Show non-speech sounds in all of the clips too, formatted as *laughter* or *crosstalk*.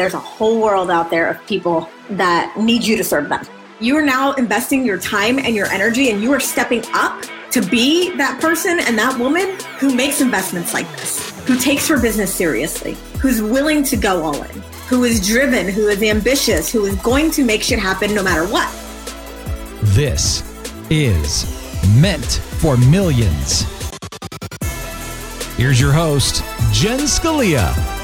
there's a whole world out there of people that need you to serve them. You are now investing your time and your energy, and you are stepping up to be that person and that woman who makes investments like this, who takes her business seriously, who's willing to go all in, who is driven, who is ambitious, who is going to make shit happen no matter what. This is Meant for Millions. Here's your host, Jen Scalia.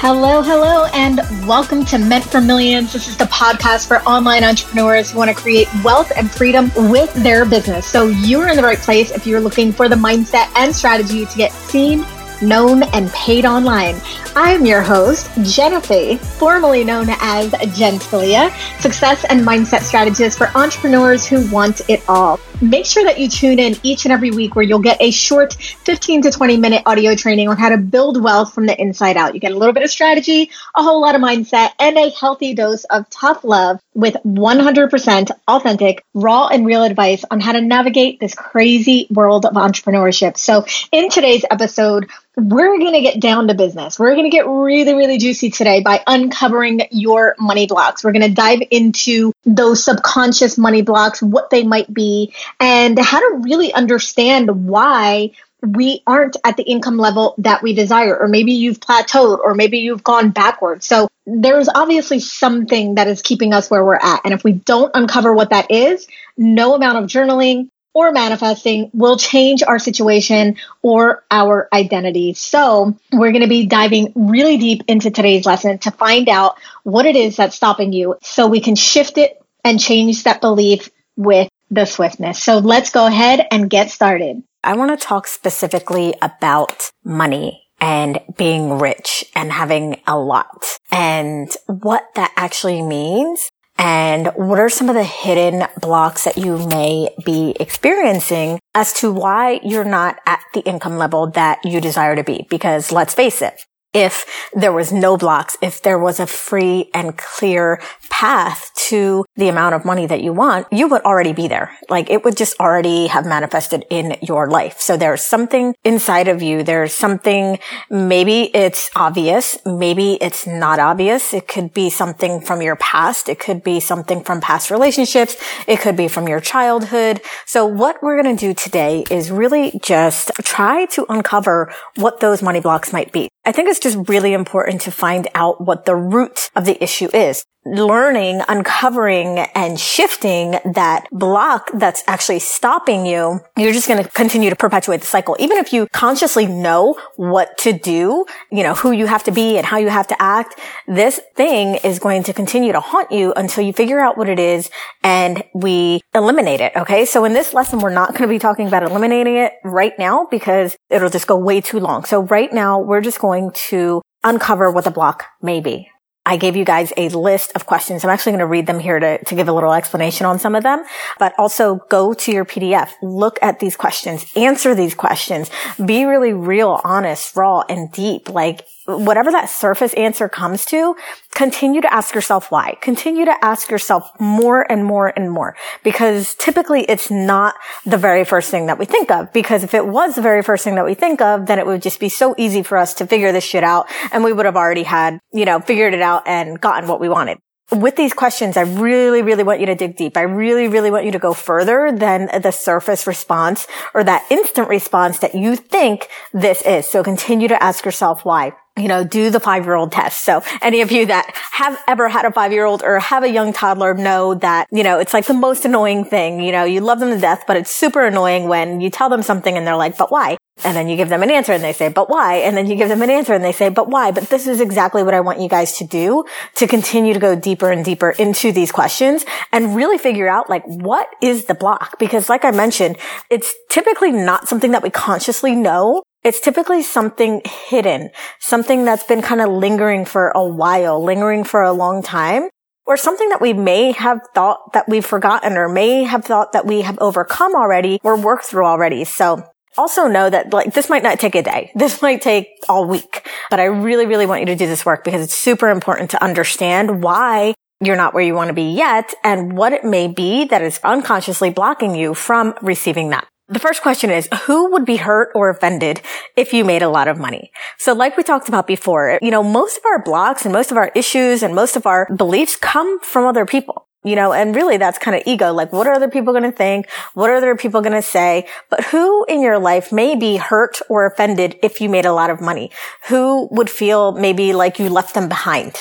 Hello, hello, and welcome to Meant for Millions. This is the podcast for online entrepreneurs who want to create wealth and freedom with their business. So you're in the right place if you're looking for the mindset and strategy to get seen known and paid online. I'm your host, Jennifer, formerly known as Jen Scalia, success and mindset strategist for entrepreneurs who want it all. Make sure that you tune in each and every week where you'll get a short 15 to 20 minute audio training on how to build wealth from the inside out. You get a little bit of strategy, a whole lot of mindset, and a healthy dose of tough love with 100% authentic, raw, and real advice on how to navigate this crazy world of entrepreneurship. So in today's episode, we're going to get down to business. We're going to get really, really juicy today by uncovering your money blocks. We're going to dive into those subconscious money blocks, what they might be, and how to really understand why we aren't at the income level that we desire, or maybe you've plateaued, or maybe you've gone backwards. So there's obviously something that is keeping us where we're at. And if we don't uncover what that is, no amount of journaling, or manifesting will change our situation or our identity. So we're going to be diving really deep into today's lesson to find out what it is that's stopping you so we can shift it and change that belief with the swiftness. So let's go ahead and get started. I want to talk specifically about money and being rich and having a lot and what that actually means and what are some of the hidden blocks that you may be experiencing as to why you're not at the income level that you desire to be? Because let's face it, if there was no blocks, if there was a free and clear path to the amount of money that you want, you would already be there. Like it would just already have manifested in your life. So there's something inside of you. There's something, maybe it's obvious. Maybe it's not obvious. It could be something from your past. It could be something from past relationships. It could be from your childhood. So what we're going to do today is really just try to uncover what those money blocks might be. I think it's just really important to find out what the root of the issue is learning, uncovering and shifting that block that's actually stopping you, you're just going to continue to perpetuate the cycle. Even if you consciously know what to do, you know, who you have to be and how you have to act, this thing is going to continue to haunt you until you figure out what it is and we eliminate it. Okay. So in this lesson, we're not going to be talking about eliminating it right now because it'll just go way too long. So right now, we're just going to uncover what the block may be. I gave you guys a list of questions. I'm actually going to read them here to, to give a little explanation on some of them, but also go to your PDF, look at these questions, answer these questions, be really real, honest, raw, and deep. Like whatever that surface answer comes to, continue to ask yourself why. Continue to ask yourself more and more and more. Because typically it's not the very first thing that we think of. Because if it was the very first thing that we think of, then it would just be so easy for us to figure this shit out. And we would have already had, you know, figured it out and gotten what we wanted with these questions, I really, really want you to dig deep. I really, really want you to go further than the surface response or that instant response that you think this is. So continue to ask yourself why you know, do the five year old test. So any of you that have ever had a five year old or have a young toddler know that, you know, it's like the most annoying thing. You know, you love them to death, but it's super annoying when you tell them something and they're like, but why? And then you give them an answer and they say, but why? And then you give them an answer and they say, but why? But this is exactly what I want you guys to do to continue to go deeper and deeper into these questions and really figure out like, what is the block? Because like I mentioned, it's typically not something that we consciously know. It's typically something hidden, something that's been kind of lingering for a while, lingering for a long time, or something that we may have thought that we've forgotten or may have thought that we have overcome already or worked through already. So also know that like this might not take a day. *laughs* This might take all week, but I really, really want you to do this work because it's super important to understand why you're not where you want to be yet and what it may be that is unconsciously blocking you from receiving that. The first question is, who would be hurt or offended if you made a lot of money? So like we talked about before, you know, most of our blocks and most of our issues and most of our beliefs come from other people. You know, and really that's kind of ego. Like, what are other people going to think? What are other people going to say? But who in your life may be hurt or offended if you made a lot of money? Who would feel maybe like you left them behind?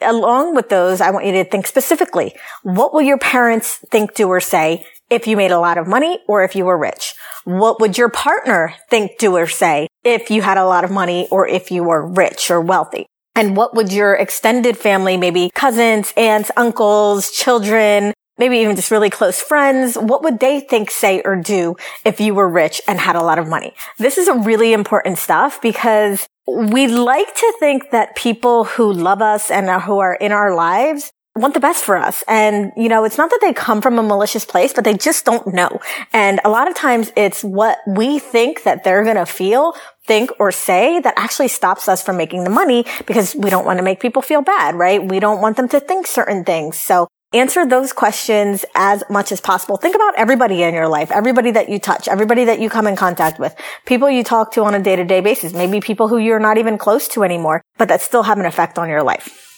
Along with those, I want you to think specifically, what will your parents think, do, or say if you made a lot of money or if you were rich? What would your partner think, do, or say if you had a lot of money or if you were rich or wealthy? And what would your extended family, maybe cousins, aunts, uncles, children, maybe even just really close friends, what would they think, say, or do if you were rich and had a lot of money? This is a really important stuff because we like to think that people who love us and who are in our lives want the best for us. And, you know, it's not that they come from a malicious place, but they just don't know. And a lot of times it's what we think that they're going to feel, think, or say that actually stops us from making the money because we don't want to make people feel bad, right? We don't want them to think certain things. So answer those questions as much as possible. Think about everybody in your life, everybody that you touch, everybody that you come in contact with, people you talk to on a day to day basis, maybe people who you're not even close to anymore, but that still have an effect on your life.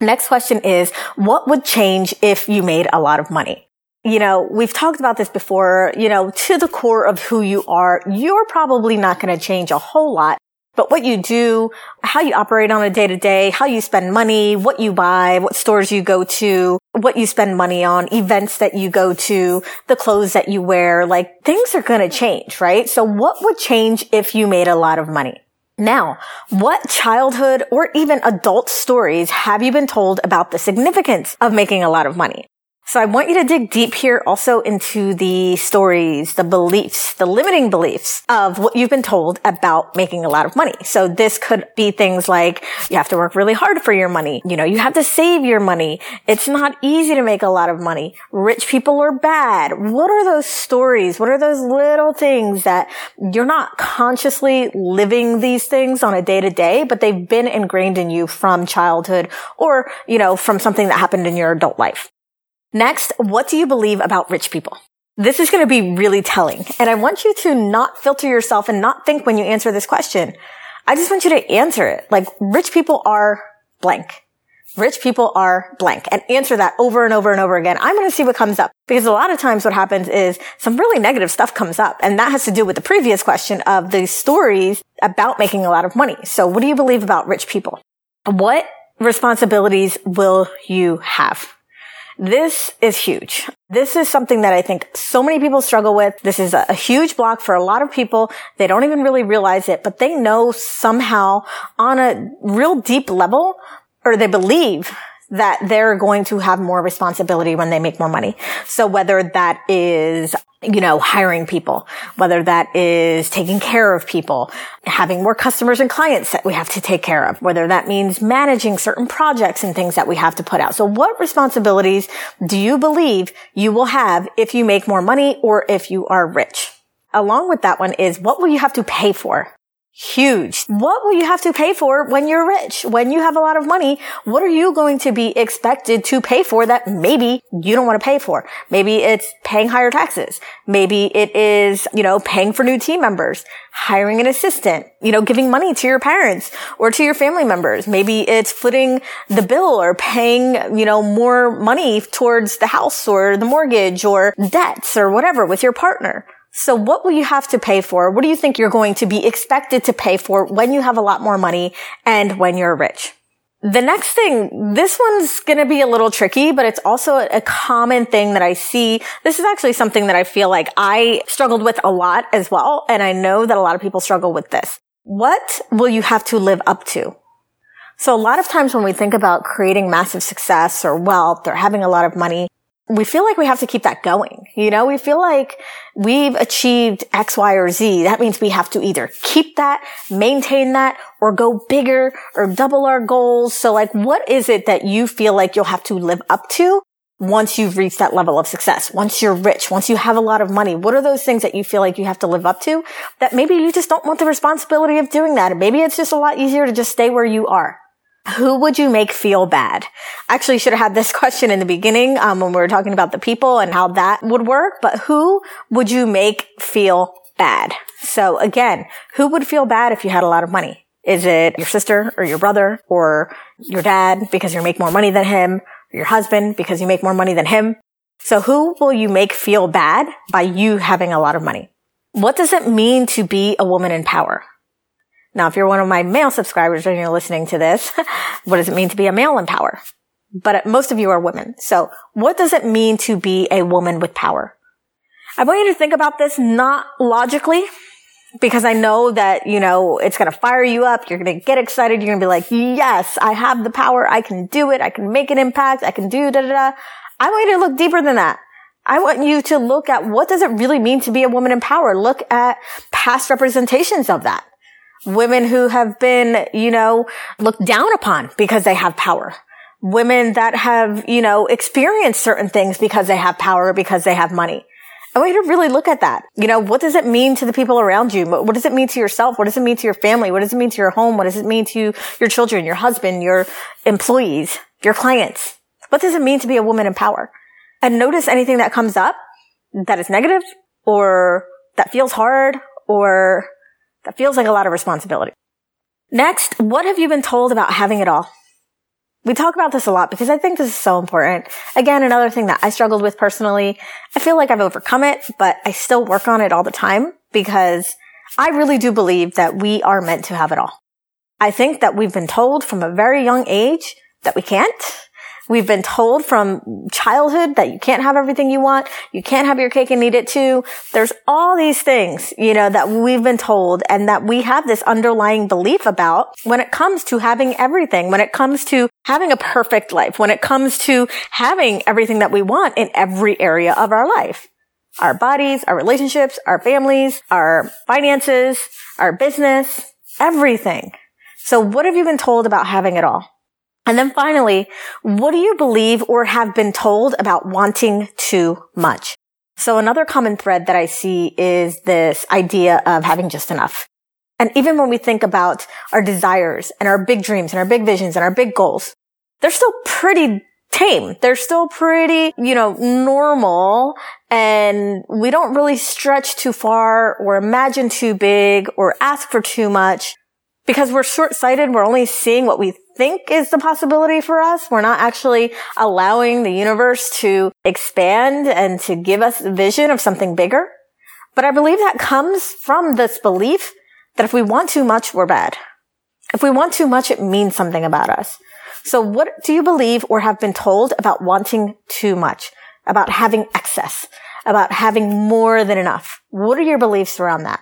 Next question is, what would change if you made a lot of money? You know, we've talked about this before, you know, to the core of who you are, you're probably not going to change a whole lot. But what you do, how you operate on a day to day, how you spend money, what you buy, what stores you go to, what you spend money on, events that you go to, the clothes that you wear, like things are going to change, right? So what would change if you made a lot of money? Now, what childhood or even adult stories have you been told about the significance of making a lot of money? So I want you to dig deep here also into the stories, the beliefs, the limiting beliefs of what you've been told about making a lot of money. So this could be things like you have to work really hard for your money. You know, you have to save your money. It's not easy to make a lot of money. Rich people are bad. What are those stories? What are those little things that you're not consciously living these things on a day to day, but they've been ingrained in you from childhood or, you know, from something that happened in your adult life. Next, what do you believe about rich people? This is going to be really telling. And I want you to not filter yourself and not think when you answer this question. I just want you to answer it. Like rich people are blank. Rich people are blank and answer that over and over and over again. I'm going to see what comes up because a lot of times what happens is some really negative stuff comes up and that has to do with the previous question of the stories about making a lot of money. So what do you believe about rich people? What responsibilities will you have? This is huge. This is something that I think so many people struggle with. This is a, a, huge block for a lot of people. They don't even really realize it, but they know somehow on a real deep level, or they believe that they're going to have more responsibility when they make more money. So whether that is, you know, hiring people, whether that is taking care of people, having more customers and clients that we have to take care of, whether that means managing certain projects and things that we have to put out. So what responsibilities do you believe you will have if you make more money or if you are rich? Along with that one is what will you have to pay for? Huge. What will you have to pay for when you're rich? When you have a lot of money, what are you going to be expected to pay for that maybe you don't want to pay for? Maybe it's paying higher taxes. Maybe it is, you know, paying for new team members, hiring an assistant, you know, giving money to your parents or to your family members. Maybe it's footing the bill or paying, you know, more money towards the house or the mortgage or debts or whatever with your partner. So what will you have to pay for? What do you think you're going to be expected to pay for when you have a lot more money and when you're rich? The next thing, this one's going to be a little tricky, but it's also a common thing that I see. This is actually something that I feel like I struggled with a lot as well. And I know that a lot of people struggle with this. What will you have to live up to? So a lot of times when we think about creating massive success or wealth or having a lot of money, we feel like we have to keep that going. You know, we feel like we've achieved X, Y, or Z. That means we have to either keep that, maintain that, or go bigger or double our goals. So like, what is it that you feel like you'll have to live up to once you've reached that level of success? Once you're rich, once you have a lot of money, what are those things that you feel like you have to live up to that maybe you just don't want the responsibility of doing that? maybe it's just a lot easier to just stay where you are. Who would you make feel bad? Actually, should have had this *laughs* question in the beginning um, when we were talking about the people and how that would work. But who would you make feel bad? So again, who would feel bad if you had a lot of money? Is it your sister or your brother or your dad because you make more money than him? Or your husband because you make more money than him? So who will you make feel bad by you having a lot of money? What does it mean to be a woman in power? Now, if you're one of my male subscribers and you're listening to this, *laughs* what does it mean to be a male in power? But most of you are women. So what does it mean to be a woman with power? I want you to think about this not logically, because I know that, you know, it's going to fire you up. You're going to get excited. You're going to be like, yes, I have the power. I can do it. I can make an impact. I can do da da da. I want you to look deeper than that. I want you to look at what does it really mean to be a woman in power? Look at past representations of that. Women who have been, you know, looked down upon because they have power. Women that have, you know, experienced certain things because they have power, because they have money. I want you to really look at that. You know, what does it mean to the people around you? What does it mean to yourself? What does it mean to your family? What does it mean to your home? What does it mean to your children, your husband, your employees, your clients? What does it mean to be a woman in power? And notice anything that comes up that is negative or that feels hard or that feels like a lot of responsibility. Next, what have you been told about having it all? We talk about this a lot because I think this is so important. Again, another thing that I struggled with personally. I feel like I've overcome it, but I still work on it all the time because I really do believe that we are meant to have it all. I think that we've been told from a very young age that we can't. We've been told from childhood that you can't have everything you want. You can't have your cake and eat it too. There's all these things, you know, that we've been told and that we have this underlying belief about when it comes to having everything, when it comes to having a perfect life, when it comes to having everything that we want in every area of our life. Our bodies, our relationships, our families, our finances, our business, everything. So what have you been told about having it all? And then finally, what do you believe or have been told about wanting too much? So another common thread that I see is this idea of having just enough. And even when we think about our desires and our big dreams and our big visions and our big goals, they're still pretty tame. They're still pretty, you know, normal and we don't really stretch too far or imagine too big or ask for too much because we're short sighted. We're only seeing what we think is the possibility for us. We're not actually allowing the universe to expand and to give us a vision of something bigger. But I believe that comes from this belief that if we want too much, we're bad. If we want too much, it means something about us. So what do you believe or have been told about wanting too much, about having excess, about having more than enough? What are your beliefs around that?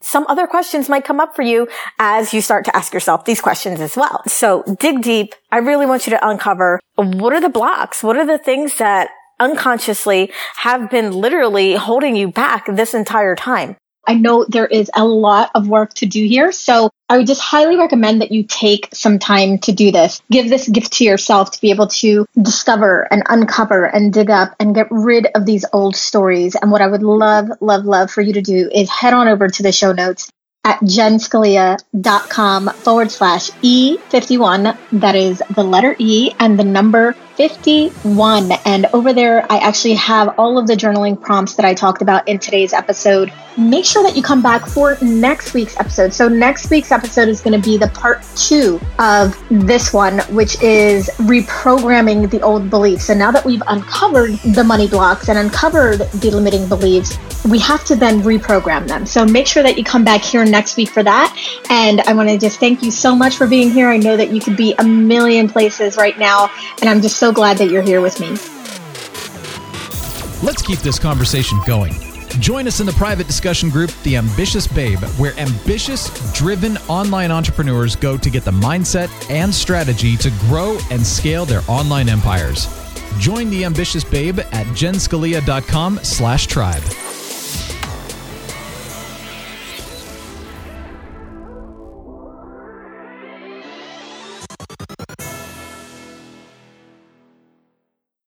Some other questions might come up for you as you start to ask yourself these questions as well. So dig deep. I really want you to uncover what are the blocks? What are the things that unconsciously have been literally holding you back this entire time? I know there is a lot of work to do here. So I would just highly recommend that you take some time to do this. Give this gift to yourself to be able to discover and uncover and dig up and get rid of these old stories. And what I would love, love, love for you to do is head on over to the show notes at jenscalia.com forward slash E51. That is the letter E and the number 51. And over there, I actually have all of the journaling prompts that I talked about in today's episode. Make sure that you come back for next week's episode. So, next week's episode is going to be the part two of this one, which is reprogramming the old beliefs. So, now that we've uncovered the money blocks and uncovered the limiting beliefs, we have to then reprogram them. So, make sure that you come back here next week for that. And I want to just thank you so much for being here. I know that you could be a million places right now, and I'm just so glad that you're here with me. Let's keep this conversation going. Join us in the private discussion group, The Ambitious Babe, where ambitious, driven online entrepreneurs go to get the mindset and strategy to grow and scale their online empires. Join The Ambitious Babe at jenscalia.com slash tribe.